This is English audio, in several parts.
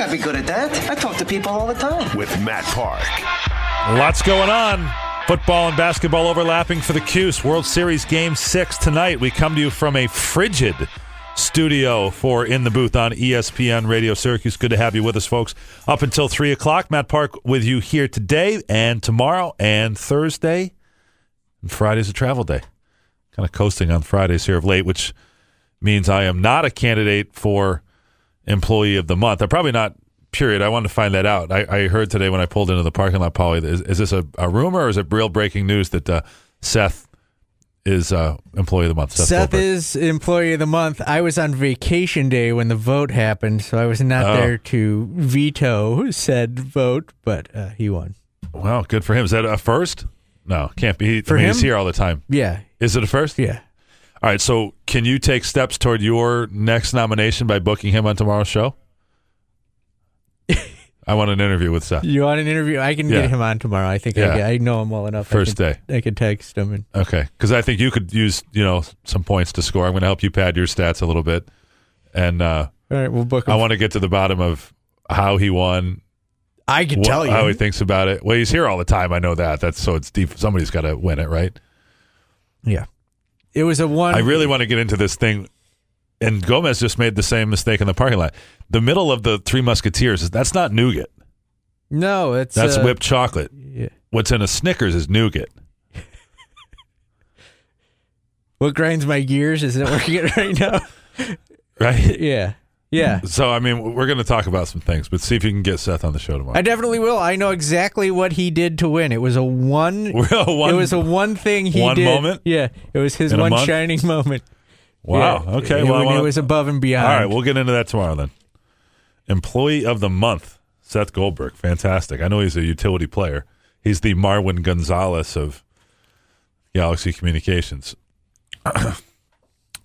I'd be good at that. I talk to people all the time. with Matt Park. Lots going on. Football and basketball overlapping for the Cuse. World Series Game 6 tonight. We come to you from a frigid studio for In the Booth on ESPN Radio Syracuse. Good to have you with us, folks. Up until 3 o'clock. Matt Park with you here today and tomorrow and Thursday. And Friday's a travel day. Kind of coasting on Fridays here of late, which means I am not a candidate for Employee of the Month. I'm probably not period. I wanted to find that out. I, I heard today when I pulled into the parking lot, Polly, is, is this a, a rumor or is it real breaking news that uh, Seth is uh, employee of the month? Seth Goldberg? is employee of the month. I was on vacation day when the vote happened, so I was not Oh. there to veto said vote, but uh, he won. Well, good for him. Is that a first? No, can't be. For I mean, he's here all the time. Yeah, Is it a first? yeah. All right. So, can you take steps toward your next nomination by booking him on tomorrow's show? I want an interview with Seth. You want an interview? I can Yeah. get him on tomorrow. I think Yeah. I, I know him well enough. First I can, day. I can text him and Okay, because I think you could use you know some points to score. I'm going to help you pad your stats a little bit, and uh, all right, we'll book him. I want to get to the bottom of how he won, I can wh- tell you. how he thinks about it. Well, he's here all the time. I know that. That's so it's deep. Somebody's got to win it, right? yeah, it was a one. I really want to get into this thing. And Gomez just made the same mistake in the parking lot. The middle of the Three Musketeers is that's not nougat. no, it's That's uh, whipped chocolate. Yeah. What's in a Snickers is nougat. What grinds my gears? isn't working right now? Right? yeah, yeah. So I mean, we're going to talk about some things, but see if you can get Seth on the show tomorrow. I definitely will. I know exactly what he did to win. It was a one. One- it was a one thing he one did. moment? Yeah, it was his In a one month? shining moment. wow. Yeah. Okay. It, well, I wanna- it was above and beyond. All right, we'll get into that tomorrow then. Employee of the month, Seth Goldberg. Fantastic. I know he's a utility player. He's the Marwin Gonzalez of Galaxy Communications.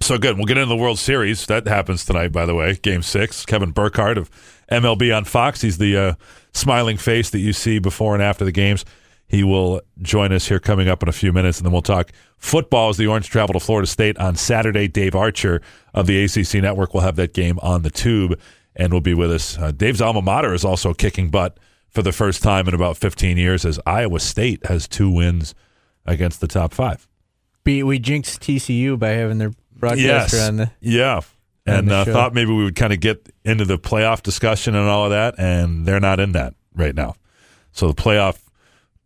so good. We'll get into the World Series. That happens tonight, by the way. Game six. Kevin Burkhardt of MLB on Fox. He's the uh, smiling face that you see before and after the games. He will join us here coming up in a few minutes, and then we'll talk football as the Orange travel to Florida State on Saturday. Dave Archer of the ACC Network will have that game on the tube and will be with us. Uh, Dave's alma mater is also kicking butt for the first time in about 15 years as Iowa State has two wins against the top five. Be- we jinxed TCU by having their broadcaster on the. yeah. And the uh, thought maybe we would kind of get into the playoff discussion and all of that, and they're not in that right now. So the playoff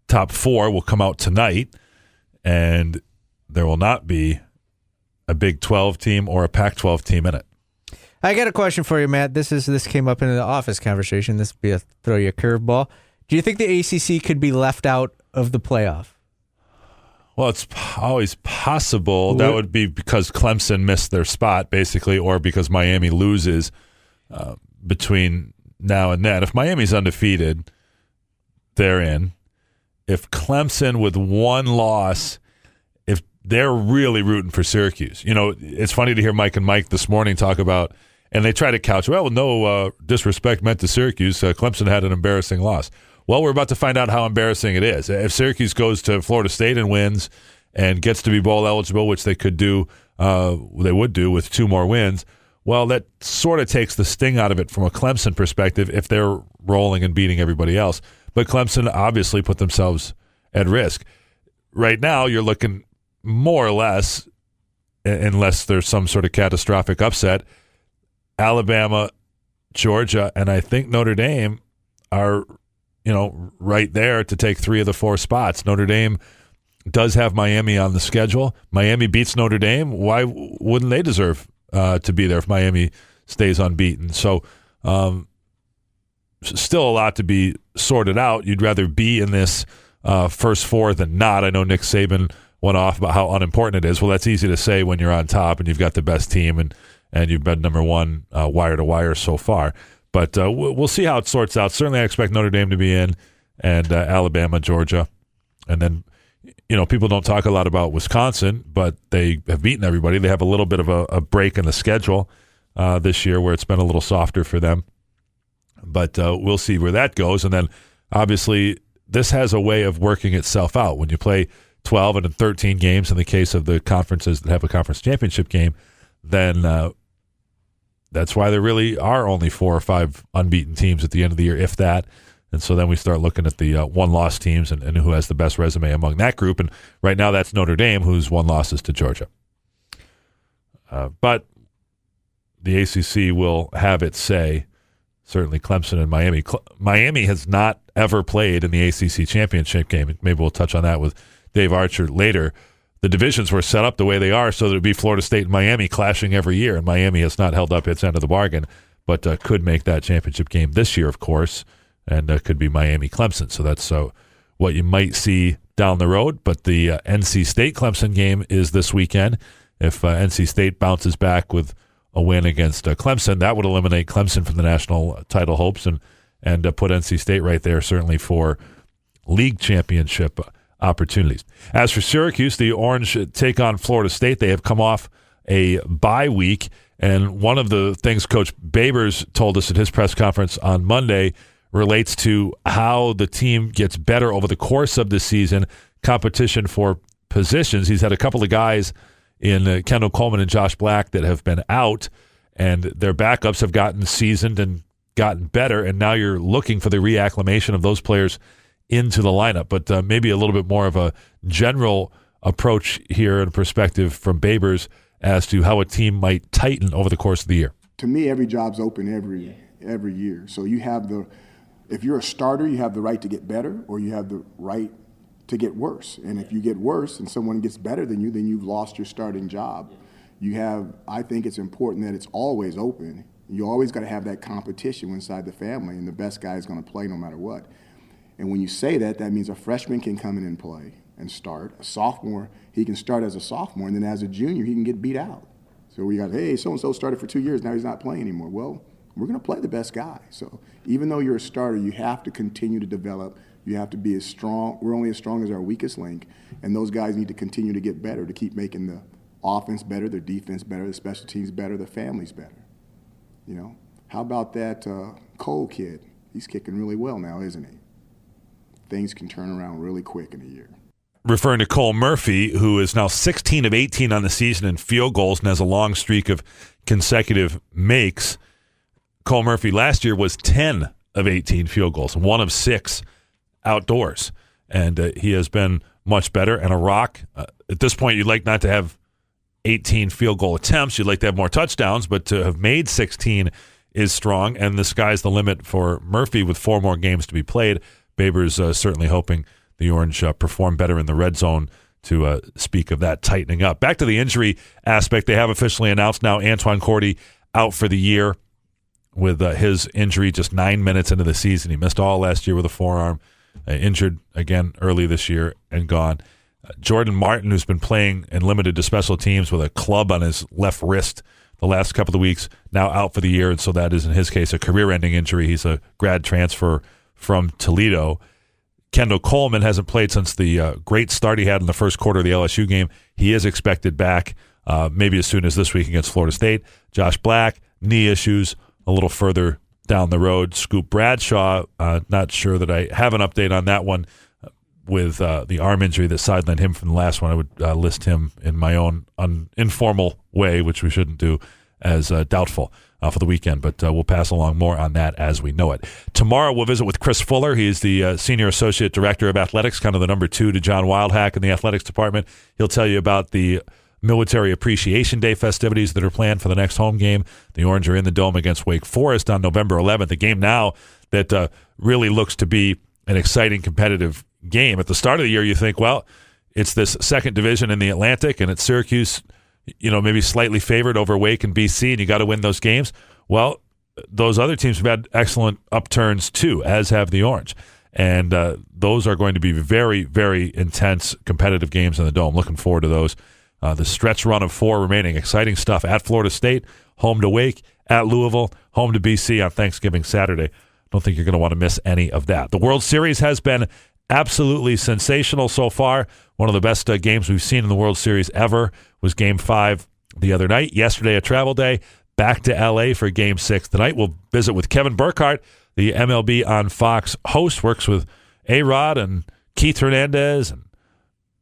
top four will come out tonight, and there will not be a Big 12 team or a Pac 12 team in it. I got a question for you, Matt. This is this came up in the office conversation. This would be a throw you a curveball. Do you think the ACC could be left out of the playoff? Well, it's p- always possible. That Would- would be because Clemson missed their spot, basically, or because Miami loses uh, between now and then. If Miami's undefeated, they're in. If Clemson with one loss, if they're really rooting for Syracuse, you know, it's funny to hear Mike and Mike this morning talk about, and they try to couch, well, no uh, disrespect meant to Syracuse. Uh, Clemson had an embarrassing loss. Well, we're about to find out how embarrassing it is. If Syracuse goes to Florida State and wins and gets to be bowl eligible, which they could do, uh, they would do with two more wins. Well, that sort of takes the sting out of it from a Clemson perspective if they're rolling and beating everybody else. But Clemson obviously put themselves at risk. Right now, you're looking more or less, unless there's some sort of catastrophic upset, Alabama, Georgia, and I think Notre Dame are, you know, right there to take three of the four spots. Notre Dame does have Miami on the schedule. Miami beats Notre Dame. Why wouldn't they deserve uh, to be there if Miami stays unbeaten? So, um, still a lot to be sorted out. You'd rather be in this uh, first four than not. I know Nick Saban went off about how unimportant it is. Well, that's easy to say when you're on top and you've got the best team and and you've been number one uh, wire to wire so far. But uh, we'll see how it sorts out. Certainly, I expect Notre Dame to be in, and uh, Alabama, Georgia, and then you know people don't talk a lot about Wisconsin, but they have beaten everybody. They have a little bit of a, a break in the schedule uh, this year where it's been a little softer for them. But uh, we'll see where that goes, and then obviously this has a way of working itself out when you play 12 and 13 games in the case of the conferences that have a conference championship game then uh, that's why there really are only four or five unbeaten teams at the end of the year, if that. And so then we start looking at the uh, one loss teams and, and, who has the best resume among that group. And right now that's Notre Dame, whose one losses to Georgia. Uh, but the ACC will have its say. Certainly, Clemson and Miami. Cl- Miami has not ever played in the ACC championship game. Maybe we'll touch on that with Dave Archer later the divisions were set up the way they are so that it would be Florida State and Miami clashing every year. And Miami has not held up its end of the bargain, but uh, could make that championship game this year, of course, and uh, could be Miami Clemson. So that's uh, what you might see down the road. But the uh, NC State Clemson game is this weekend. If uh, NC State bounces back with a win against uh, Clemson, that would eliminate Clemson from the national title hopes and and put NC State right there, certainly for league championship opportunities. As for Syracuse, the Orange take on Florida State. They have come off a bye week. And one of the things Coach Babers told us at his press conference on Monday relates to how the team gets better over the course of the season, competition for positions. He's had a couple of guys in uh, Kendall Coleman and Josh Black that have been out, and their backups have gotten seasoned and gotten better. And now you're looking for the reacclimation of those players into the lineup, but uh, maybe a little bit more of a general approach here and perspective from Babers as to how a team might tighten over the course of the year. To me, every job's open every every year. So you have the, if you're a starter, you have the right to get better, or you have the right to get worse. And if you get worse and someone gets better than you, then you've lost your starting job. You have, I think it's important that it's always open. You always got to have that competition inside the family, and the best guy is going to play no matter what. And when you say that, that means a freshman can come in and play and start. A sophomore, he can start as a sophomore, and then as a junior, he can get beat out. So we got, hey, so and so started for two years, now he's not playing anymore. Well, we're going to play the best guy. So even though you're a starter, you have to continue to develop. You have to be as strong. We're only as strong as our weakest link, and those guys need to continue to get better to keep making the offense better, their defense better, the special teams better, the families better. You know, how about that uh, Cole kid? He's kicking really well now, isn't he? Things can turn around really quick in a year. Referring to Cole Murphy, who is now 16 of 18 on the season in field goals and has a long streak of consecutive makes. Cole Murphy last year was 10 of 18 field goals, one of six outdoors. And uh, he has been much better. And a rock, uh, at this point, you'd like not to have 18 field goal attempts. You'd like to have more touchdowns, but to have made 16 is strong. And the sky's the limit for Murphy with four more games to be played. Babers uh, certainly hoping the Orange uh, perform better in the red zone to uh, speak of that tightening up. Back to the injury aspect, they have officially announced now Antwan Cordy out for the year with uh, his injury just nine minutes into the season. He missed all last year with a forearm, uh, injured again early this year and gone. Uh, Jordan Martin, who's been playing and limited to special teams with a club on his left wrist the last couple of weeks, now out for the year. And so that is, in his case, a career ending injury. He's a grad transfer from Toledo. Kendall Coleman hasn't played since the uh, great start he had in the first quarter of the LSU game. He is expected back uh, maybe as soon as this week against Florida State. Josh Black, knee issues a little further down the road. Scoop Bradshaw, uh, not sure that I have an update on that one uh, with uh, the arm injury that sidelined him from the last one. I would uh, list him in my own informal way, which we shouldn't do, as doubtful uh, for the weekend, but uh, we'll pass along more on that as we know it. Tomorrow, we'll visit with Chris Fuller. He's the uh, Senior Associate Director of Athletics, kind of the number two to John Wildhack in the athletics department. He'll tell you about the Military Appreciation Day festivities that are planned for the next home game. The Orange are in the Dome against Wake Forest on November 11th, a game now that uh, really looks to be an exciting competitive game. At the start of the year, you think, well, it's this second division in the Atlantic, and it's Syracuse – you know, maybe slightly favored over Wake and BC, and you got to win those games. Well, those other teams have had excellent upturns too, as have the Orange. And uh, those are going to be very, very intense competitive games in the Dome. Looking forward to those. Uh, the stretch run of four remaining. Exciting stuff at Florida State, home to Wake, at Louisville, home to BC on Thanksgiving Saturday. Don't think you're going to want to miss any of that. The World Series has been absolutely sensational so far. One of the best uh, games we've seen in the World Series ever was Game Five the other night. Yesterday, a travel day. Back to LA for Game Six tonight. We'll visit with Kevin Burkhardt, the MLB on Fox host. Works with A Rod and Keith Hernandez and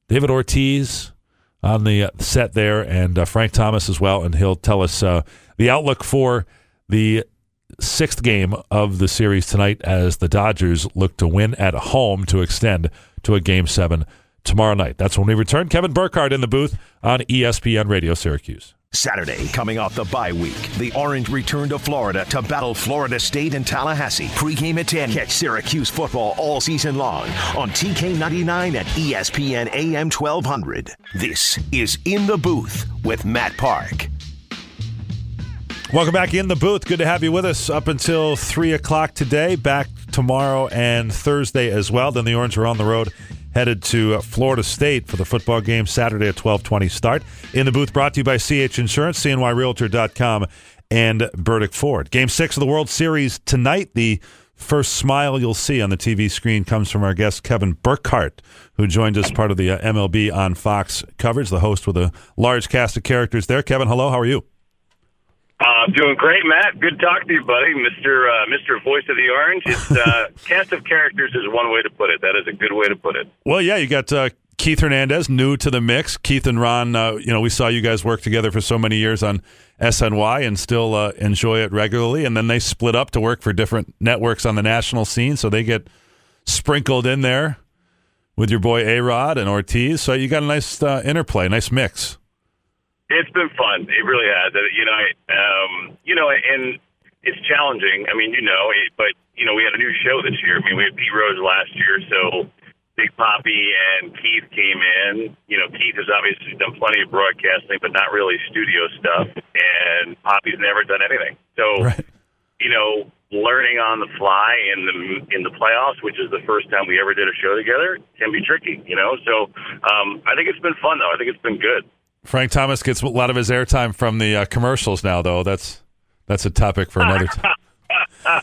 David Ortiz on the uh, set there, and uh, Frank Thomas as well. And he'll tell us uh, the outlook for the sixth game of the series tonight as the Dodgers look to win at home to extend to a game seven tomorrow night. That's when we return. Kevin Burkhardt in the booth on ESPN Radio Syracuse. Saturday, coming off the bye week, the Orange return to Florida to battle Florida State and Tallahassee. Pre-game at 10. Catch Syracuse football all season long on TK99 at ESPN AM 1200. This is In the Booth with Matt Park. Welcome back in the booth. Good to have you with us up until 3 o'clock today. Back tomorrow and Thursday as well. Then the Orange are on the road headed to uh, Florida State for the football game Saturday at 1220 start. In the booth brought to you by CH Insurance, CNYRealtor.com, and Burdick Ford. Game six of the World Series tonight. The first smile you'll see on the TV screen comes from our guest Kevin Burkhardt, who joined us part of the uh, MLB on Fox coverage, the host with a large cast of characters there. Kevin, hello. How are you? Uh, doing great, Matt. Good talk to you, buddy. Mister uh, Mister Voice of the Orange. It's uh, cast of characters is one way to put it. That is a good way to put it. Well, yeah, you got uh, Keith Hernandez, new to the mix. Keith and Ron, uh, you know, we saw you guys work together for so many years on SNY and still uh, enjoy it regularly. And then they split up to work for different networks on the national scene, so they get sprinkled in there with your boy A Rod and Ortiz. So you got a nice uh, interplay, nice mix. It's been fun. It really has. Uh, You know, I, um, you know, and it's challenging. I mean, you know, it, but you know, we had a new show this year. I mean, we had Pete Rose last year, so Big Poppy and Keith came in. You know, Keith has obviously done plenty of broadcasting, but not really studio stuff. And Poppy's never done anything. So, Right. you know, learning on the fly in the in the playoffs, which is the first time we ever did a show together, can be tricky. You know, so um, I think it's been fun though. I think it's been good. Frank Thomas gets a lot of his airtime from the uh, commercials now, though. That's that's a topic for another time.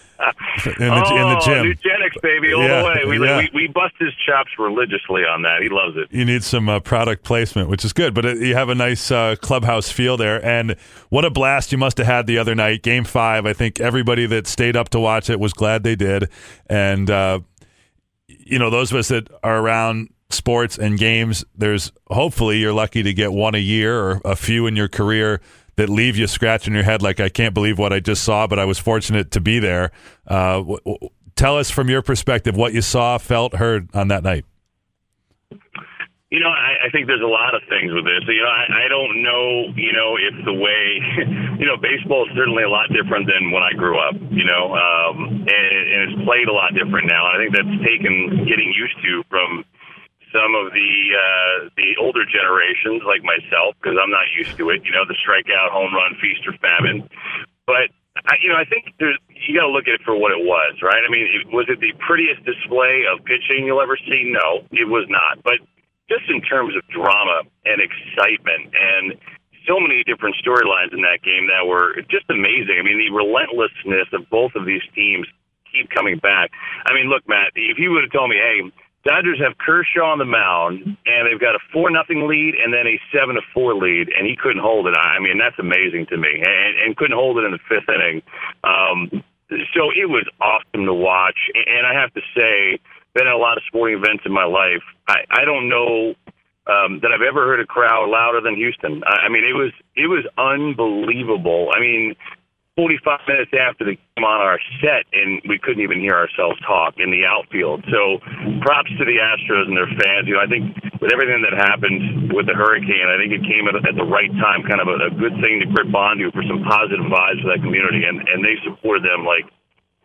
in, the, in the oh, gym. Nugenix, baby, all Yeah, the way. We, yeah. we we bust his chops religiously on that. He loves it. you need some uh, product placement, which is good. But it, you have a nice uh, clubhouse feel there, and what a blast you must have had the other night, Game Five. I think everybody that stayed up to watch it was glad they did, and uh, you know those of us that are around sports and games. There's hopefully you're lucky to get one a year or a few in your career that leave you scratching your head like I can't believe what I just saw, but I was fortunate to be there. Uh, w- w- tell us from your perspective what you saw, felt, heard on that night. You know, I, I think there's a lot of things with this. You know, I, I don't know, you know, if the way, you know, baseball is certainly a lot different than when I grew up, you know, um, and, and it's played a lot different now. And I think that's taken getting used to from some of the uh, the older generations like myself because I'm not used to it. You know, the strikeout, home run, feast or famine. But I, you know, I think there's you got to look at it for what it was, right? I mean, it, was it the prettiest display of pitching you'll ever see? No, it was not. But just in terms of drama and excitement and so many different storylines in that game that were just amazing. I mean, the relentlessness of both of these teams keep coming back. I mean, look, Matt, if you would have told me, hey, Dodgers have Kershaw on the mound, and they've got a four nothing lead, and then a seven to four lead, and he couldn't hold it. I mean, that's amazing to me, and, and couldn't hold it in the fifth inning. Um, so it was awesome to watch, and I have to say, been at a lot of sporting events in my life. I, I don't know um, that I've ever heard a crowd louder than Houston. I, I mean, it was it was unbelievable. I mean, 45 minutes after the game on our set, and we couldn't even hear ourselves talk in the outfield. So, props to the Astros and their fans. You know, I think with everything that happened with the hurricane, I think it came at, at the right time, kind of a, a good thing to grip onto for some positive vibes for that community, and and they supported them like.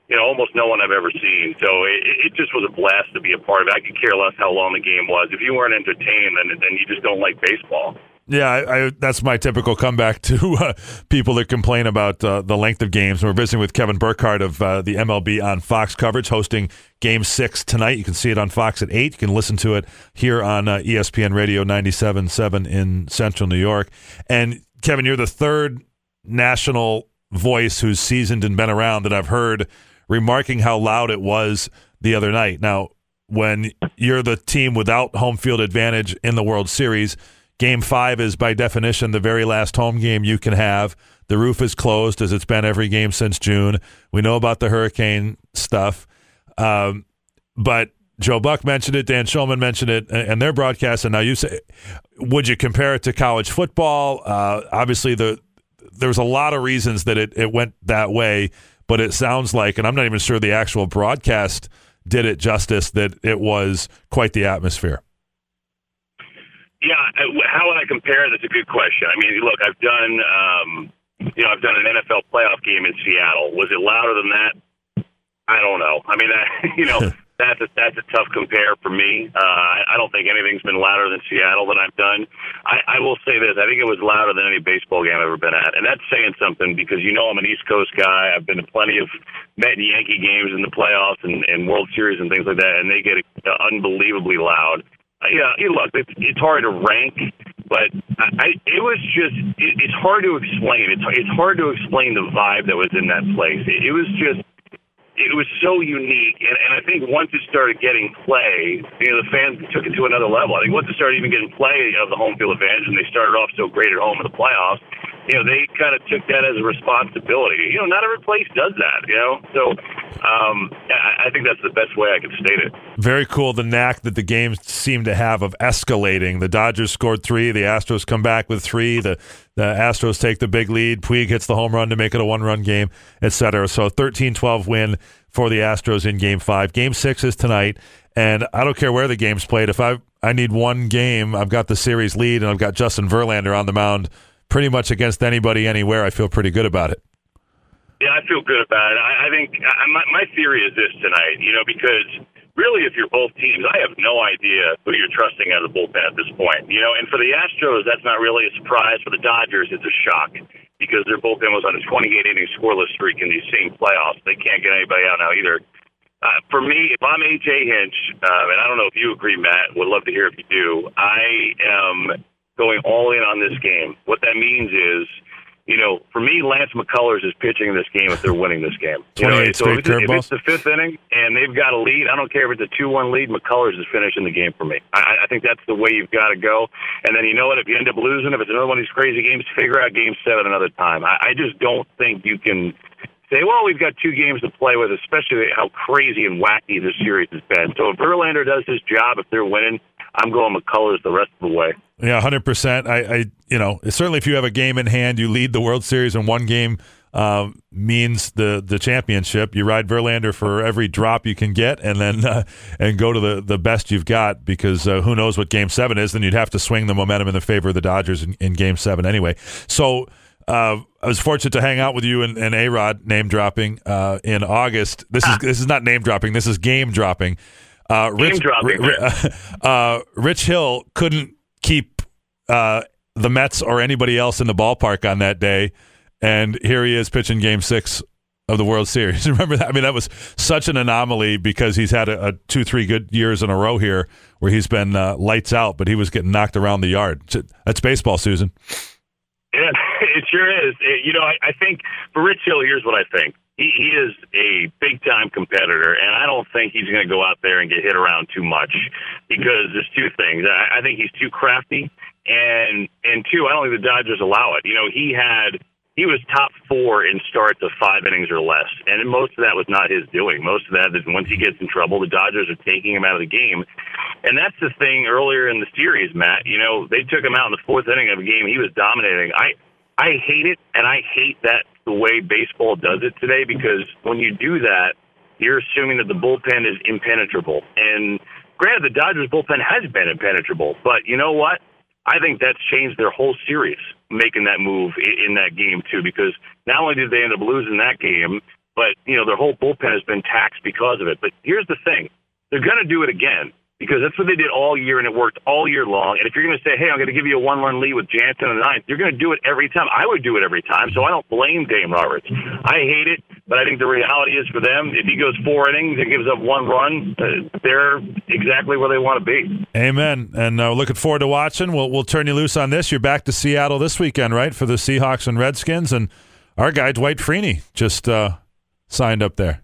You know, almost no one I've ever seen. So it, it just was a blast to be a part of it. I could care less how long the game was. If you weren't entertained, then then you just don't like baseball. Yeah, I, I, that's my typical comeback to uh, people that complain about uh, the length of games. We're visiting with Kevin Burkhardt of uh, the MLB on Fox coverage, hosting Game Six tonight. You can see it on Fox at eight. You can listen to it here on uh, ESPN Radio 97.7 in Central New York. And Kevin, you're the third national voice who's seasoned and been around that I've heard remarking how loud it was the other night. Now, when you're the team without home field advantage in the World Series, game five is by definition the very last home game you can have. The roof is closed as it's been every game since June. We know about the hurricane stuff. Um, but Joe Buck mentioned it, Dan Shulman mentioned it, and their broadcast. And now you say, would you compare it to college football? Uh, obviously, the there's a lot of reasons that it, it went that way, but it sounds like, and I'm not even sure the actual broadcast did it justice, that it was quite the atmosphere. Yeah, how would I compare? That's a good question. I mean, look, I've done, um, you know, I've done an NFL playoff game in Seattle. Was it louder than that? I don't know. I mean, I, you know, that's a that's a tough compare for me. Uh, I don't think anything's been louder than Seattle that I've done. I, I will say this: I think it was louder than any baseball game I've ever been at, and that's saying something because you know I'm an East Coast guy. I've been to plenty of Met and Yankee games in the playoffs and, and World Series and things like that, and they get unbelievably loud. Yeah, you look, it's, it's hard to rank, but I, I it was just it, it's hard to explain. It's it's hard to explain the vibe that was in that place. It, it was just it was so unique, and, and I think once it started getting play, you know, the fans took it to another level. I think once it started even getting play of the home field advantage, and they started off so great at home in the playoffs, you know, they kind of took that as a responsibility. You know, not every place does that. You know, so um, I, I think that's the best way I can state it. Very cool. The knack that the games seem to have of escalating. The Dodgers scored three. The Astros come back with three. The the Astros take the big lead. Puig hits the home run to make it a one run game, etc. So 13 12 win for the Astros in game five. Game six is tonight. And I don't care where the game's played. If I I need one game, I've got the series lead and I've got Justin Verlander on the mound pretty much against anybody anywhere. I feel pretty good about it. Yeah, I feel good about it. I, I think I, my, my theory is this tonight, you know, because really, if you're both teams, I have no idea who you're trusting out of the bullpen at this point. You know, and for the Astros, that's not really a surprise. For the Dodgers, it's a shock because their bullpen was on a 28 inning scoreless streak in these same playoffs. They can't get anybody out now either. Uh, for me, if I'm AJ Hinch, uh, and I don't know if you agree, Matt, would love to hear if you do. I am going all in on this game. What that means is, you know, for me, Lance McCullers is pitching this game if they're winning this game. You know, so if it's, if it's the fifth inning and they've got a lead, I don't care if it's a two-one lead. McCullers is finishing the game for me. I, I think that's the way you've got to go. And then you know what? If you end up losing, if it's another one of these crazy games, figure out Game Seven another time. I, I just don't think you can say, well, we've got two games to play with, especially how crazy and wacky this series has been. So if Verlander does his job, if they're winning, I'm going McCullers the rest of the way. Yeah, hundred percent. I, I, you know, certainly if you have a game in hand, you lead the World Series, and one game uh, means the the championship. You ride Verlander for every drop you can get, and then uh, and go to the the best you've got because uh, who knows what Game Seven is? Then you'd have to swing the momentum in the favor of the Dodgers in, in Game Seven anyway. So. Uh, I was fortunate to hang out with you and, and A Rod name dropping uh, in August. This is this is not name dropping. This is game dropping. Uh, Rich, uh, Rich Hill couldn't keep uh, the Mets or anybody else in the ballpark on that day, and here he is pitching Game Six of the World Series. Remember that? I mean, that was such an anomaly because he's had a, a two, three good years in a row here where he's been uh, lights out, but he was getting knocked around the yard. That's baseball, Susan. Yeah, it sure is. You know, I, I think for Rich Hill, here's what I think he, he is a big time competitor, and I don't think he's going to go out there and get hit around too much because there's two things. I, I think he's too crafty, and and two, I don't think the Dodgers allow it. You know, he had he was top four in starts of five innings or less, and most of that was not his doing. Most of that is once he gets in trouble, the Dodgers are taking him out of the game, and that's the thing. Earlier in the series, Matt, you know, they took him out in the fourth inning of a game. He was dominating. I I hate it, and I hate that the way baseball does it today because when you do that, you're assuming that the bullpen is impenetrable. And granted, the Dodgers bullpen has been impenetrable, but you know what? I think that's changed their whole series making that move in that game too, because not only did they end up losing that game, but you know their whole bullpen has been taxed because of it. But here's the thing: they're going to do it again because that's what they did all year, and it worked all year long. And if you're going to say, "Hey, I'm going to give you a one-run lead with Jansen in the ninth," you're going to do it every time. I would do it every time, so I don't blame Dave Roberts. I hate it, but I think the reality is for them, if he goes four innings and gives up one run, uh, they're exactly where they want to be. Amen. And uh, looking forward to watching. We'll we'll turn you loose on this. You're back to Seattle this weekend, right, for the Seahawks and Redskins, and our guy Dwight Freeney just uh, signed up there.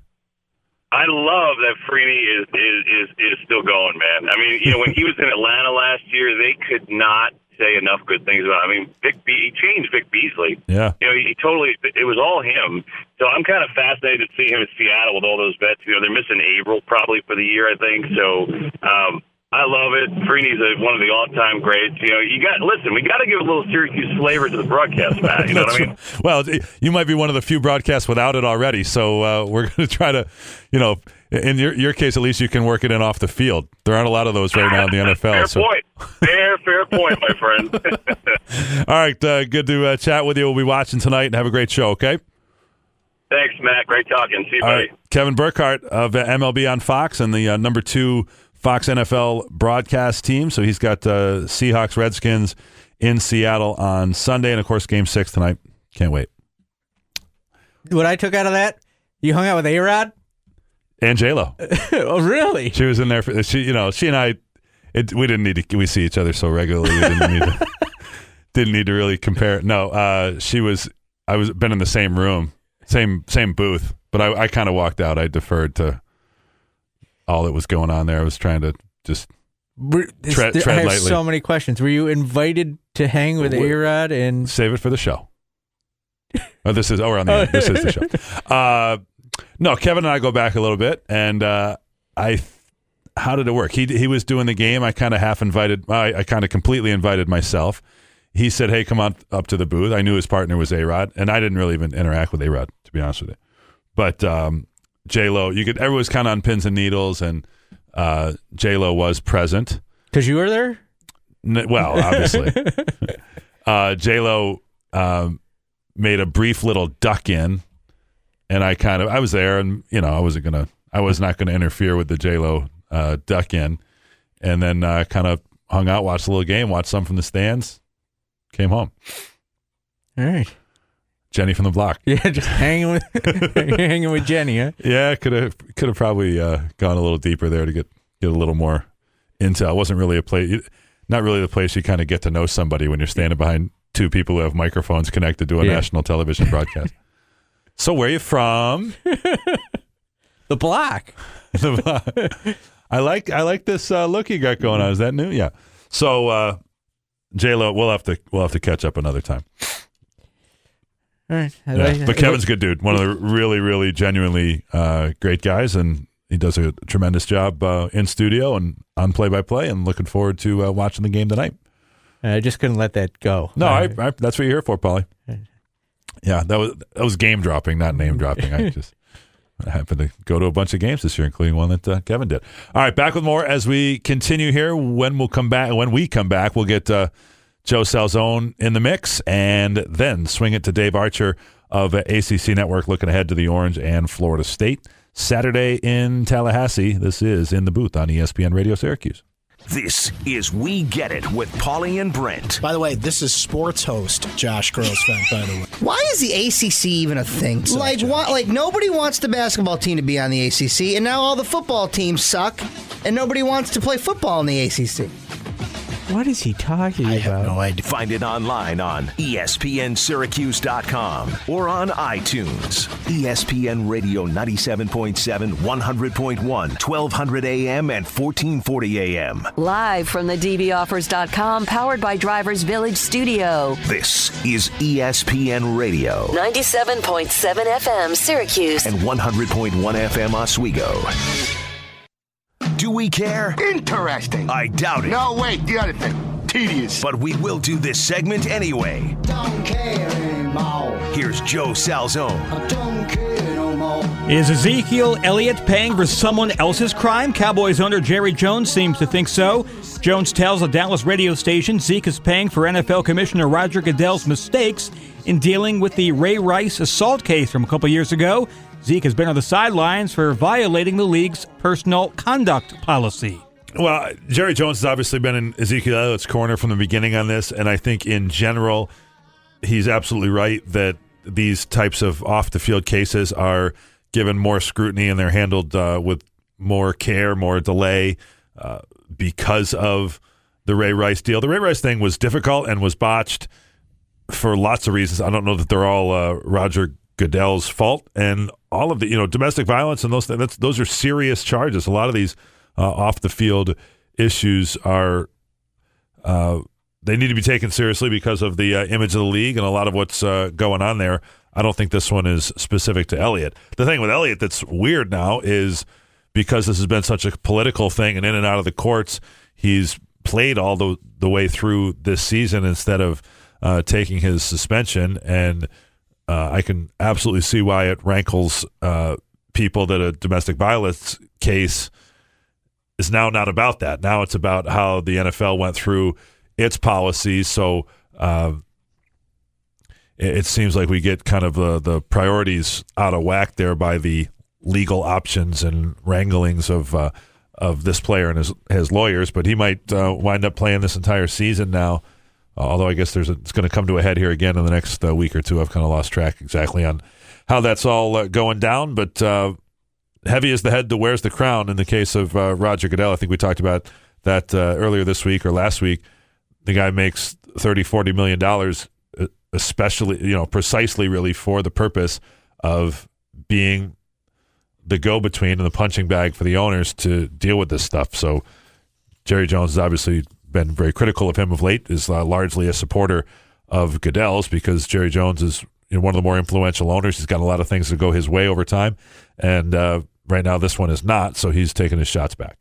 I love that Freeney is, is is is still going, man. I mean, you know, when he was in Atlanta last year, they could not say enough good things about. Him. I mean, Vic Be- he changed Vic Beasley. Yeah. You know, he totally. It was all him. So I'm kind of fascinated to see him in Seattle with all those vets. You know, they're missing Avril probably for the year, I think. So. um I love it. Freeney's a, one of the all-time greats. You know, you got listen. We got to give a little Syracuse flavor to the broadcast, Matt. You know what I mean? Well, you might be one of the few broadcasts without it already. So uh, we're going to try to, you know, in your your case at least, you can work it in off the field. There aren't a lot of those right now in the NFL. fair so. point. Fair, fair point, my friend. All right, uh, good to uh, chat with you. We'll be watching tonight and have a great show. Okay. Thanks, Matt. Great talking. See you, All buddy. right, Kevin Burkhardt of uh, MLB on Fox and the uh, number two Fox NFL broadcast team. So he's got uh, Seahawks Redskins in Seattle on Sunday, and of course, Game Six tonight. Can't wait. What I took out of that, you hung out with A Rod. And J Lo, oh, really? she was in there. For, she, you know, she and I, it, we didn't need to. We see each other so regularly. We didn't need to. didn't need to really compare. No, uh, she was. I was been in the same room, same same booth, but I, I kind of walked out. I deferred to all that was going on there. I was trying to just Were- this- Tread- I have lightly. so many questions. Were you invited to hang with A Rod and save it for the show. Oh, this is oh, we're on the end. This is the show. Uh, no, Kevin and I go back a little bit, and uh, I. How did it work? He he was doing the game. I kind of half invited. I, I kind of completely invited myself. He said, "Hey, come on up to the booth." I knew his partner was A Rod, and I didn't really even interact with A Rod to be honest with you. But um, J Lo, you could everyone was kind of on pins and needles, and uh, J Lo was present. because you were there? N- well, obviously, uh, J Lo um, made a brief little duck in, and I kind of I was there, and you know I wasn't gonna I was not gonna interfere with the J Lo uh, duck in, and then uh, kind of hung out, watched a little game, watched some from the stands, came home. All right. Jenny from the block. Yeah, just hanging with hanging with Jenny, huh? Yeah, could have could have probably uh, gone a little deeper there to get get a little more intel. It wasn't really a place, not really the place you kind of get to know somebody when you're standing behind two people who have microphones connected to a Yeah. national television broadcast. so where are you from? The block. the block. I like I like this uh, look you got going on. Is that new? Yeah. So uh, J Lo, we'll have to we'll have to catch up another time. All right. Yeah. like- But Kevin's a good dude. One of the really, really genuinely uh, great guys, and he does a tremendous job uh, in studio and on play by play. And looking forward to uh, watching the game tonight. I just couldn't let that go. No, I. I, that's what you're here for, Polly. Yeah, that was that was game dropping, not name dropping. I just happened to go to a bunch of games this year, including one that uh, Kevin did. All right, back with more as we continue here. When we'll come back, when we come back, we'll get uh, Joe Salzone in the mix, and then swing it to Dave Archer of ACC Network, looking ahead to the Orange and Florida State Saturday in Tallahassee. This is in the booth on ESPN Radio Syracuse. This is We Get It with Paulie and Brent. By the way, this is sports host Josh Grossman, by the way. Why is the ACC even a thing? like, why, like nobody wants the basketball team to be on the ACC, and now all the football teams suck, and nobody wants to play football in the ACC. What is he talking about? I have no idea. Find it online on ESPNSyracuse.com or on iTunes. ESPN Radio 97.7, 100.1, 1200 AM, and 1440 AM. Live from the DVOffers.com, powered by Drivers Village Studio. This is ESPN Radio 97.7 FM, Syracuse. and 100.1 FM Oswego. Do we care? Interesting. I doubt it. No, wait, the other thing. Tedious. But we will do this segment anyway. Don't care anymore. Here's Joe Salzone. Don't care no more. Is Ezekiel Elliott paying for someone else's crime? Cowboys owner Jerry Jones seems to think so. Jones tells a Dallas radio station Zeke is paying for NFL Commissioner Roger Goodell's mistakes in dealing with the Ray Rice assault case from a couple years ago. Zeke has been on the sidelines for violating the league's personal conduct policy. Well, Jerry Jones has obviously been in Ezekiel Elliott's corner from the beginning on this, and I think in general, he's absolutely right that these types of off the field cases are given more scrutiny and they're handled uh, with more care, more delay uh, because of the Ray Rice deal. The Ray Rice thing was difficult and was botched. for lots of reasons. I don't know that they're all uh, Roger Goodell's fault, and all of the you know domestic violence and those that's, those are serious charges. A lot of these uh, off the field issues are uh, they need to be taken seriously because of the uh, image of the league and a lot of what's uh, going on there. I don't think this one is specific to Elliott. The thing with Elliott that's weird now is because this has been such a political thing and in and out of the courts, he's played all the the way through this season instead of uh, taking his suspension, and uh, I can absolutely see why it rankles uh, people that a domestic violence case is now not about that. Now it's about how the NFL went through its policies. So uh, it, it, seems like we get kind of uh, the priorities out of whack there by the legal options and wranglings of uh, of this player and his his lawyers. But he might uh, wind up playing this entire season now. Although I guess there's a, it's going to come to a head here again in the next uh, week or two. I've kind of lost track exactly on how that's all uh, going down, but heavy is the head that wears the crown in the case of uh, Roger Goodell. I think we talked about that uh, earlier this week or last week. The guy makes 30, 40 million dollars, uh, especially, you know, precisely really for the purpose of being the go between and the punching bag for the owners to deal with this stuff. So Jerry Jones is obviously been very critical of him of late, is uh, largely a supporter of Goodell's because Jerry Jones is you know, one of the more influential owners. He's got a lot of things to go his way over time. And uh, Right now, this one is not, so he's taking his shots back.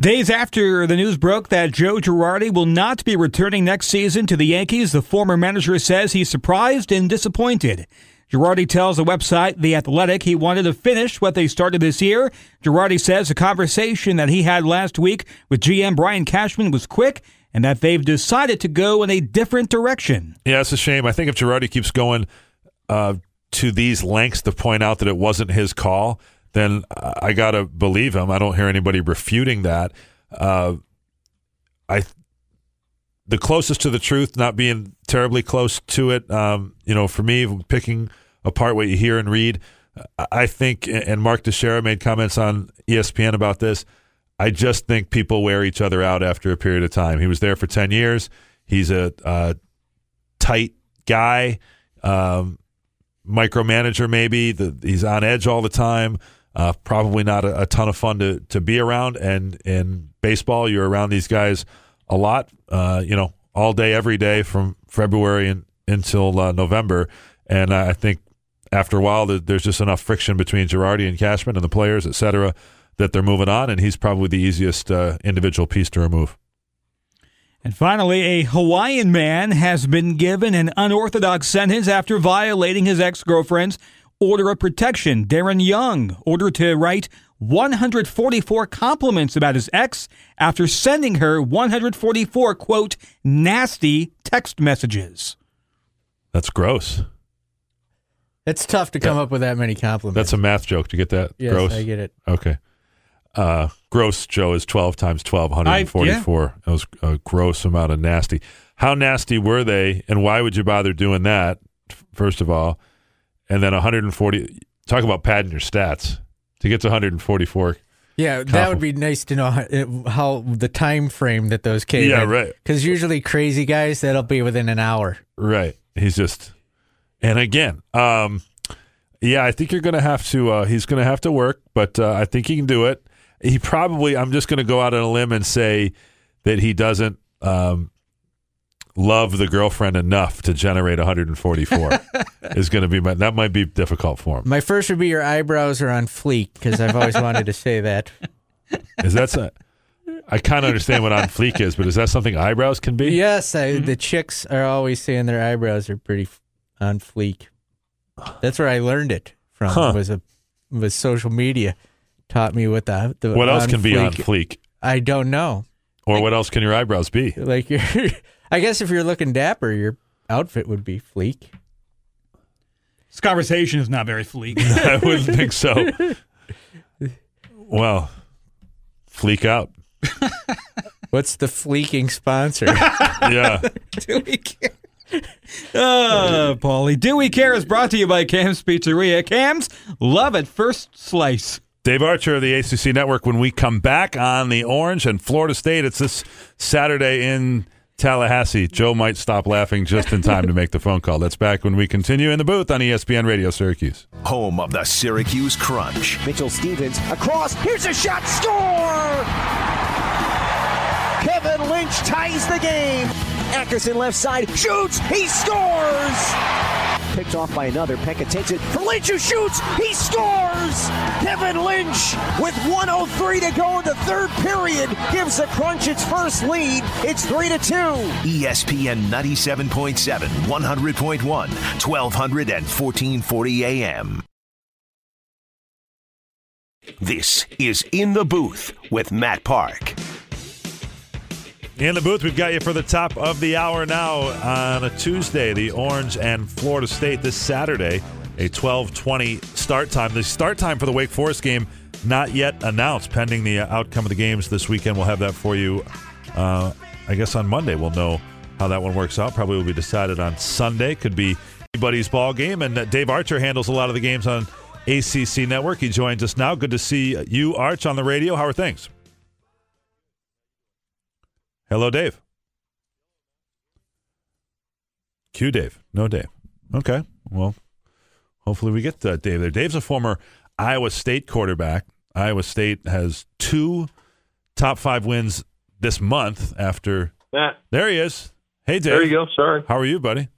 Days after the news broke that Joe Girardi will not be returning next season to the Yankees, the former manager says he's surprised and disappointed. Girardi tells the website The Athletic he wanted to finish what they started this year. Girardi says the conversation that he had last week with GM Brian Cashman was quick and that they've decided to go in a different direction. Yeah, it's a shame. I think if Girardi keeps going uh, to these lengths to point out that it wasn't his call, then I got to believe him. I don't hear anybody refuting that. Uh, I the closest to the truth, not being terribly close to it. Um, you know, for me, picking apart what you hear and read, I think, and Mark Teixeira made comments on ESPN about this. I just think people wear each other out after a period of time. He was there for ten years. He's a, a tight guy. Um, micromanager, maybe. The, he's on edge all the time. Uh, probably not a, a, ton of fun to, to be around. And in baseball, you're around these guys a lot, uh, you know, all day, every day from February and, until uh, November. And I think after a while, there's just enough friction between Girardi and Cashman and the players, et cetera, that they're moving on. And he's probably the easiest uh, individual piece to remove. And finally, a Hawaiian man has been given an unorthodox sentence after violating his ex girlfriend's order of protection. Darren Young ordered to write 144 compliments about his ex after sending her 144, quote, nasty text messages. That's gross. It's tough to come up with that many compliments. That's a math joke. Do you get that? Yes, gross. I get it. Okay. Uh, gross, Joe, is 12 times 12, 144. Yeah. That was a gross amount of nasty. How nasty were they, and why would you bother doing that, first of all? And then 140, talk about padding your stats to get to 144. Yeah, that would be nice to know how, how the time frame that those came. Yeah, in. right. Because usually crazy guys, that'll be within an hour. Right. He's just, and again, um, yeah, I think you're going to have to. Uh, he's going to have to work, but uh, I think he can do it he probably I'm just going to go out on a limb and say that he doesn't um, love the girlfriend enough to generate 144 is going to be my, that might be difficult for him. My first would be your eyebrows are on fleek because I've always wanted to say that. Is that so, I kind of understand what on fleek is, but is that something eyebrows can be? Yes, I, mm-hmm. the chicks are always saying their eyebrows are pretty on fleek. That's where I learned it from. Huh. Was a was social media taught me what the, the what else can fleek. be on fleek. I don't know. Or like, what else can your eyebrows be? Like your, I guess if you're looking dapper, your outfit would be fleek. This conversation is not very fleek. I wouldn't think so. Well, fleek out. What's the fleeking sponsor? yeah. Do we care? Oh, Paulie. Do we care is brought to you by Cam's Pizzeria. Cam's love at first slice. Dave Archer of the ACC Network. When we come back on the Orange and Florida State, it's this Saturday in Tallahassee. Joe might stop laughing just in time to make the phone call. That's back when we continue in the booth on ESPN Radio Syracuse. Home of the Syracuse Crunch. Mitchell Stephens across. Here's a shot. Score! Kevin Lynch ties the game. Ackerson left side shoots. He scores. Picked off by another. Pekka takes it for Lynch who shoots. He scores. Kevin Lynch with 103 to go in the third period gives the Crunch its first lead. It's three to two. ESPN 97.7, 100.1, 1200 and 1440 AM. This is In the Booth with Matt Park. In the booth, we've got you for the top of the hour now on a Tuesday. The Orange and Florida State this Saturday, a 12:20 start time. The start time for the Wake Forest game not yet announced, pending the outcome of the games this weekend. We'll have that for you. Uh, I guess on Monday we'll know how that one works out. Probably will be decided on Sunday. Could be anybody's ball game. And uh, Dave Archer handles a lot of the games on ACC Network. He joins us now. Good to see you, Arch, on the radio. How are things? Hello, Dave. Q Dave. No Dave. Okay. Well, hopefully we get uh, Dave there. Dave's a former Iowa State quarterback. Iowa State has two top five wins this month after. Matt. There he is. Hey, Dave. There you go. Sorry. How are you, buddy?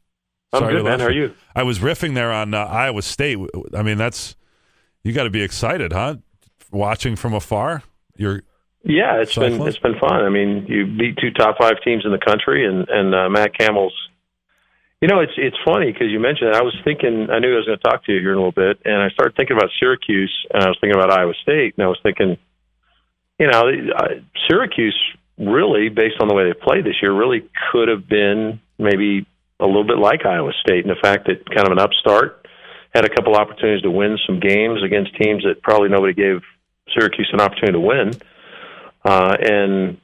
I'm Sorry good, man. How are you. I was riffing there on uh, Iowa State. I mean, that's you got to be excited, huh? Watching from afar. You're Yeah, it's been Cyclones? it's been fun. I mean, you beat two top five teams in the country, and and uh, Matt Campbell's. You know, it's it's funny because you mentioned. It. I was thinking. I knew I was going to talk to you here in a little bit, and I started thinking about Syracuse, and I was thinking about Iowa State, and I was thinking, you know, uh, Syracuse really, based on the way they played this year, really could have been maybe a little bit like Iowa State in the fact that kind of an upstart had a couple opportunities to win some games against teams that probably nobody gave Syracuse an opportunity to win. Uh, and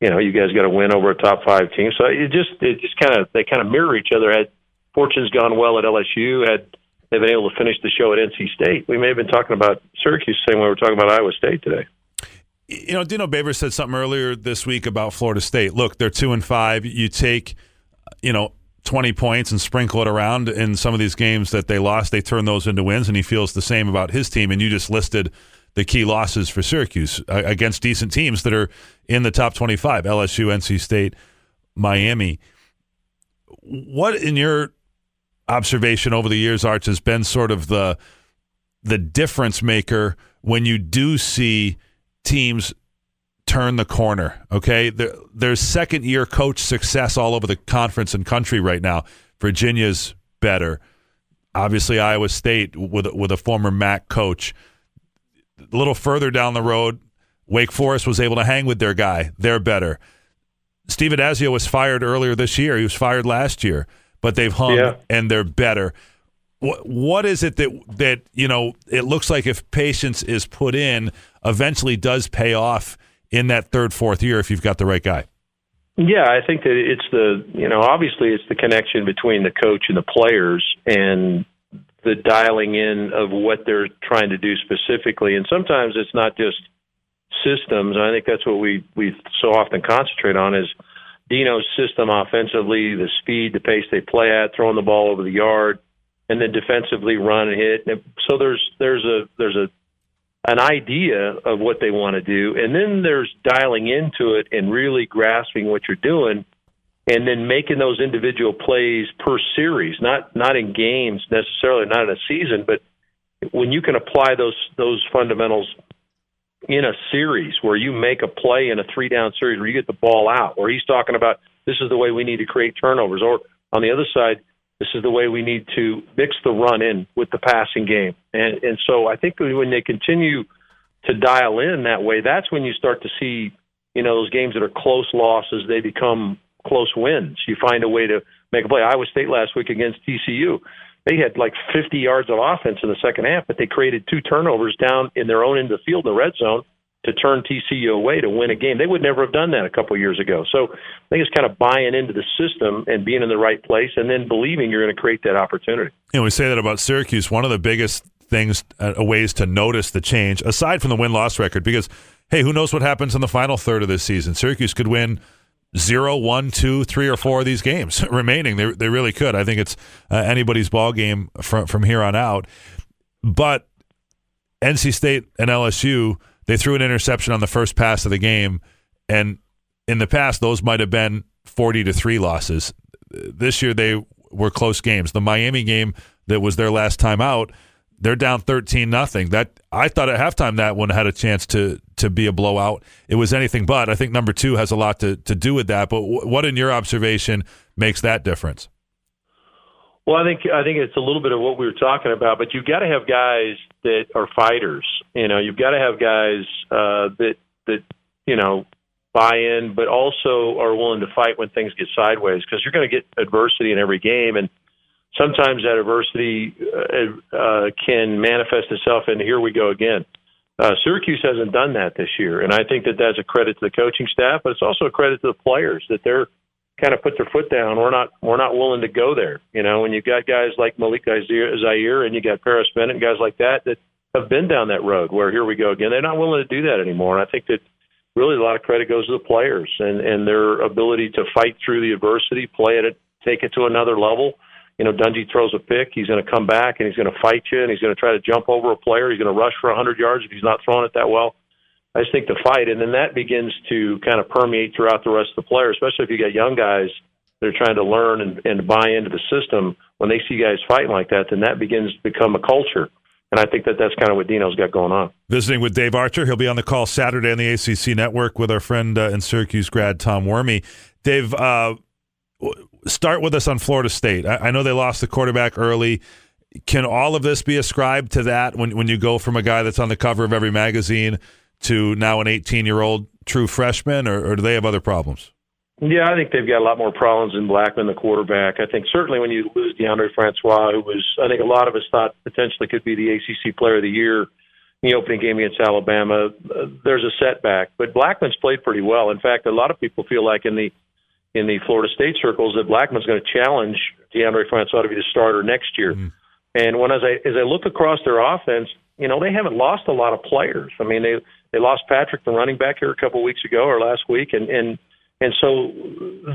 you know, you guys got to win over a top five team. So it just it just kind of they kind of mirror each other. Had fortunes gone well at LSU, had they've been able to finish the show at NC State, we may have been talking about Syracuse the same way we're talking about Iowa State today. you know, Dino Babers said something earlier this week about Florida State. Look, they're two and five. You take, you know, twenty points and sprinkle it around in some of these games that they lost. They turn those into wins, and he feels the same about his team. And you just listed the key losses for Syracuse uh, against decent teams that are in the top twenty-five: LSU, NC State, Miami. What, in your observation over the years, Arch, has been sort of the the difference maker when you do see teams turn the corner. Okay, there, there's second year coach success all over the conference and country right now. Virginia's better. Obviously, Iowa State with with a former MAC coach. A little further down the road, Wake Forest was able to hang with their guy. They're better. Steve Addazio was fired earlier this year. He was fired last year, but they've hung Yeah. and they're better. What what is it that that you know? It looks like if patience is put in, eventually does pay off in that third, fourth year if you've got the right guy. Yeah, I think that it's the you know obviously it's the connection between the coach and the players and the dialing in of what they're trying to do specifically, and sometimes it's not just systems. I think that's what we we so often concentrate on is Dino's system offensively, the speed, the pace they play at, throwing the ball over the yard, and then defensively run and hit. And so there's there's a there's a an idea of what they want to do, and then there's dialing into it and really grasping what you're doing, and then making those individual plays per series, not not in games necessarily, not in a season, but when you can apply those those fundamentals in a series where you make a play in a three down series where you get the ball out, or he's talking about this is the way we need to create turnovers, or on the other side, this is the way we need to mix the run in with the passing game. And and so I think when they continue to dial in that way, that's when you start to see, you know, those games that are close losses, they become close wins. You find a way to make a play. Iowa State last week against TCU. They had like 50 yards of offense in the second half, but they created two turnovers down in their own end of the field in the red zone to turn TCU away to win a game. They would never have done that a couple of years ago. So I think it's kind of buying into the system and being in the right place and then believing you're going to create that opportunity. Know, we say that about Syracuse. One of the biggest things, uh, ways to notice the change, aside from the win loss record, because, hey, who knows what happens in the final third of this season? Syracuse could win zero, one, two, three, or four of these games remaining. They they really could. I think it's uh, anybody's ball game from from here on out. But NC State and LSU, they threw an interception on the first pass of the game, and in the past those might have been forty to three losses. This year they were close games. The Miami game that was their last time out, they're down thirteen nothing. That I thought at halftime that one had a chance to to be a blowout. It was anything but. I think number two has a lot to to do with that. But w- what, in your observation, makes that difference? Well, I think I think it's a little bit of what we were talking about, but you've got to have guys that are fighters. You know, you've got to have guys uh, that that you know buy in, but also are willing to fight when things get sideways because you're going to get adversity in every game, and sometimes that adversity uh, uh, can manifest itself in here we go again. Uh, Syracuse hasn't done that this year, and I think that that's a credit to the coaching staff, but it's also a credit to the players that they're kind of put their foot down. We're not we're not willing to go there. You know, when you've got guys like Malik Zaire and you got Parris Bennett and guys like that that have been down that road where here we go again. They're not willing to do that anymore. And I think that really a lot of credit goes to the players and and their ability to fight through the adversity, play it, take it to another level. You know, Dungey throws a pick, he's going to come back and he's going to fight you and he's going to try to jump over a player. He's going to rush for 100 yards if he's not throwing it that well. I just think the fight, and then that begins to kind of permeate throughout the rest of the players, especially if you got young guys that are trying to learn and, and buy into the system. When they see guys fighting like that, then that begins to become a culture. And I think that that's kind of what Dino's got going on. Visiting with Dave Archer. He'll be on the call Saturday on the ACC network with our friend uh, and Syracuse grad Tom Werme. Dave, uh, start with us on Florida State. I, I know they lost the quarterback early can all of this be ascribed to that when when you go from a guy that's on the cover of every magazine to now an 18 year old true freshman, or, or, do they have other problems? Yeah, I think they've got a lot more problems than Blackman, the quarterback. I think certainly when you lose Deondre Francois, who was, I think a lot of us thought potentially could be the ACC Player of the Year in the opening game against Alabama, uh, there's a setback. But Blackman's played pretty well. In fact, a lot of people feel like in the in the Florida State circles that Blackman's going to challenge Deondre Francois to be the starter next year. Mm. And when as I as I look across their offense, you know they haven't lost a lot of players. I mean they they lost Patrick, the running back, here a couple of weeks ago or last week, and and and so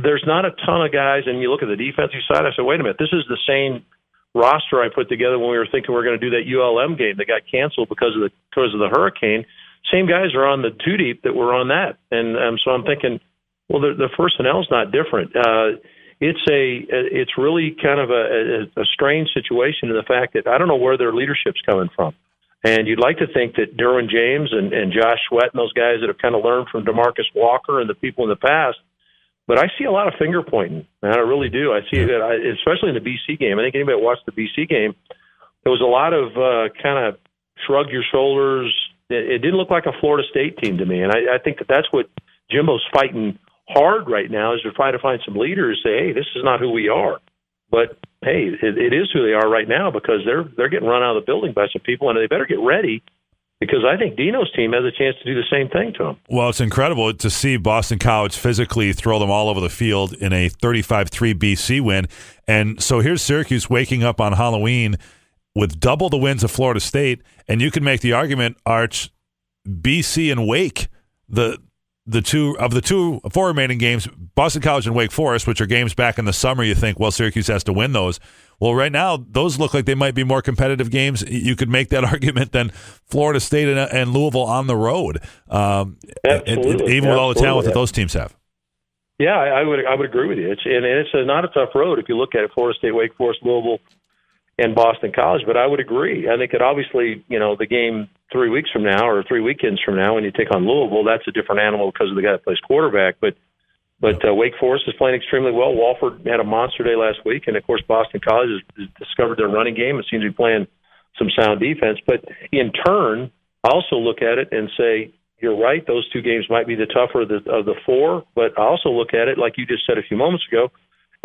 there's not a ton of guys. And you look at the defensive side. I said, wait a minute, this is the same roster I put together when we were thinking we are going to do that ULM game that got canceled because of the because of the hurricane. Same guys are on the two deep that were on that, and um, so I'm thinking, well, the, the personnel is not different. Uh, it's a it's really kind of a, a, a strange situation in the fact that I don't know where their leadership's coming from. And you'd like to think that Derwin James and, and Josh Sweat and those guys that have kind of learned from Demarcus Walker and the people in the past. But I see a lot of finger pointing, and I really do. I see that, I, especially in the BC game. I think anybody that watched the BC game, there was a lot of uh, kind of shrug your shoulders. It, it didn't look like a Florida State team to me, and I, I think that that's what Jimbo's fighting hard right now is to try to find some leaders. Say, hey, this is not who we are. But hey, it, it is who they are right now because they're they're getting run out of the building by some people, and they better get ready because I think Dino's team has a chance to do the same thing to them. Well, it's incredible to see Boston College physically throw them all over the field in a 35-3 BC win. And so here's Syracuse waking up on Halloween with double the wins of Florida State, and you can make the argument, Arch, BC and Wake, the the two of the two four remaining games, Boston College and Wake Forest, which are games back in the summer, you think, well, Syracuse has to win those. Well, right now, those look like they might be more competitive games. You could make that argument than Florida State and, and Louisville on the road, um, Absolutely. even with all the talent that those teams have. Yeah, I, I would I would agree with you. It's and it's a, not a tough road if you look at it. Florida State, Wake Forest, Louisville, and Boston College. But I would agree. I think that obviously, you know, the game three weeks from now or three weekends from now when you take on Louisville, that's a different animal because of the guy that plays quarterback. But but uh, Wake Forest is playing extremely well. Wolford had a monster day last week, and of course Boston College has, has discovered their running game and seems to be playing some sound defense. But in turn, I also look at it and say, you're right. Those two games might be the tougher of the, of the four, but I also look at it like you just said a few moments ago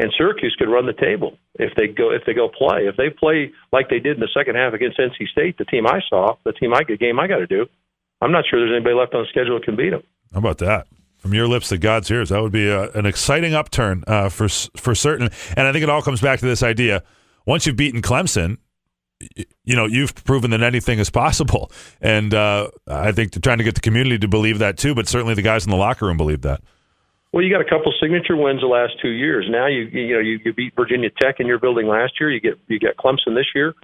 and Syracuse could run the table if they go if they go play. If they play like they did in the second half against NC State, the team I saw, the team I game I got to do, I'm not sure there's anybody left on the schedule that can beat them. How about that? From your lips to God's ears, that would be a, an exciting upturn uh, for for certain. And I think it all comes back to this idea: once you've beaten Clemson, you know you've proven that anything is possible. And uh, I think trying to get the community to believe that too, but certainly the guys in the locker room believe that. Well, you got a couple signature wins the last two years. Now you you know you, you beat Virginia Tech in your building last year. You get you get Clemson this year.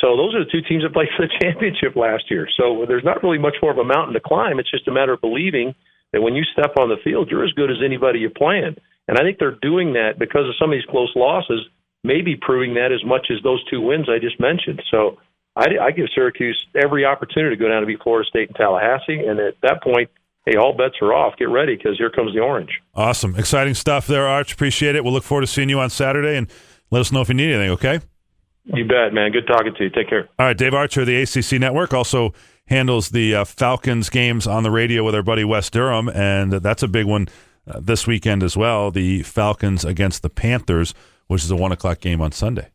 So those are the two teams that played for the championship last year. So there's not really much more of a mountain to climb. It's just a matter of believing that when you step on the field, you're as good as anybody you playing. And I think they're doing that because of some of these close losses, maybe proving that as much as those two wins I just mentioned. So I, I give Syracuse every opportunity to go down to beat Florida State and Tallahassee. And at that point, hey, all bets are off. Get ready because here comes the orange. Awesome. Exciting stuff there, Arch. Appreciate it. We'll look forward to seeing you on Saturday and let us know if you need anything, okay? You bet, man. Good talking to you. Take care. All right, Dave Archer, the ACC Network, also handles the uh, Falcons games on the radio with our buddy Wes Durham, and that's a big one uh, this weekend as well. The Falcons against the Panthers, which is a one o'clock game on Sunday.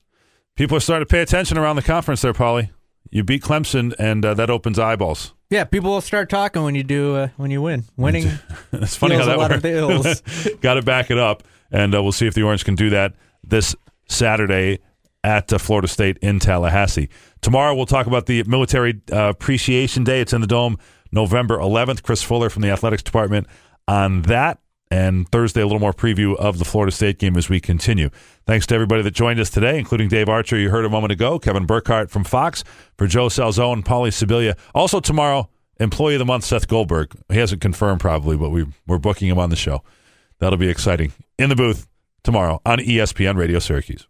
People are starting to pay attention around the conference there, Paulie. You beat Clemson, and uh, that opens eyeballs. Yeah, people will start talking when you do uh, when you win. Winning. it's funny how that works. Got to back it up, and uh, we'll see if the Orange can do that this Saturday at uh, Florida State in Tallahassee. Tomorrow we'll talk about the Military uh, Appreciation Day. It's in the Dome, November 11th. Chris Fuller from the Athletics Department on that. And Thursday, a little more preview of the Florida State game as we continue. Thanks to everybody that joined us today, including Dave Archer, you heard a moment ago, Kevin Burkhardt from Fox, for Joe Salzo and Paulie Sibilia. Also tomorrow, Employee of the Month, Seth Goldberg. He hasn't confirmed probably, but we, we're booking him on the show. That'll be exciting. In the booth tomorrow on ESPN Radio Syracuse.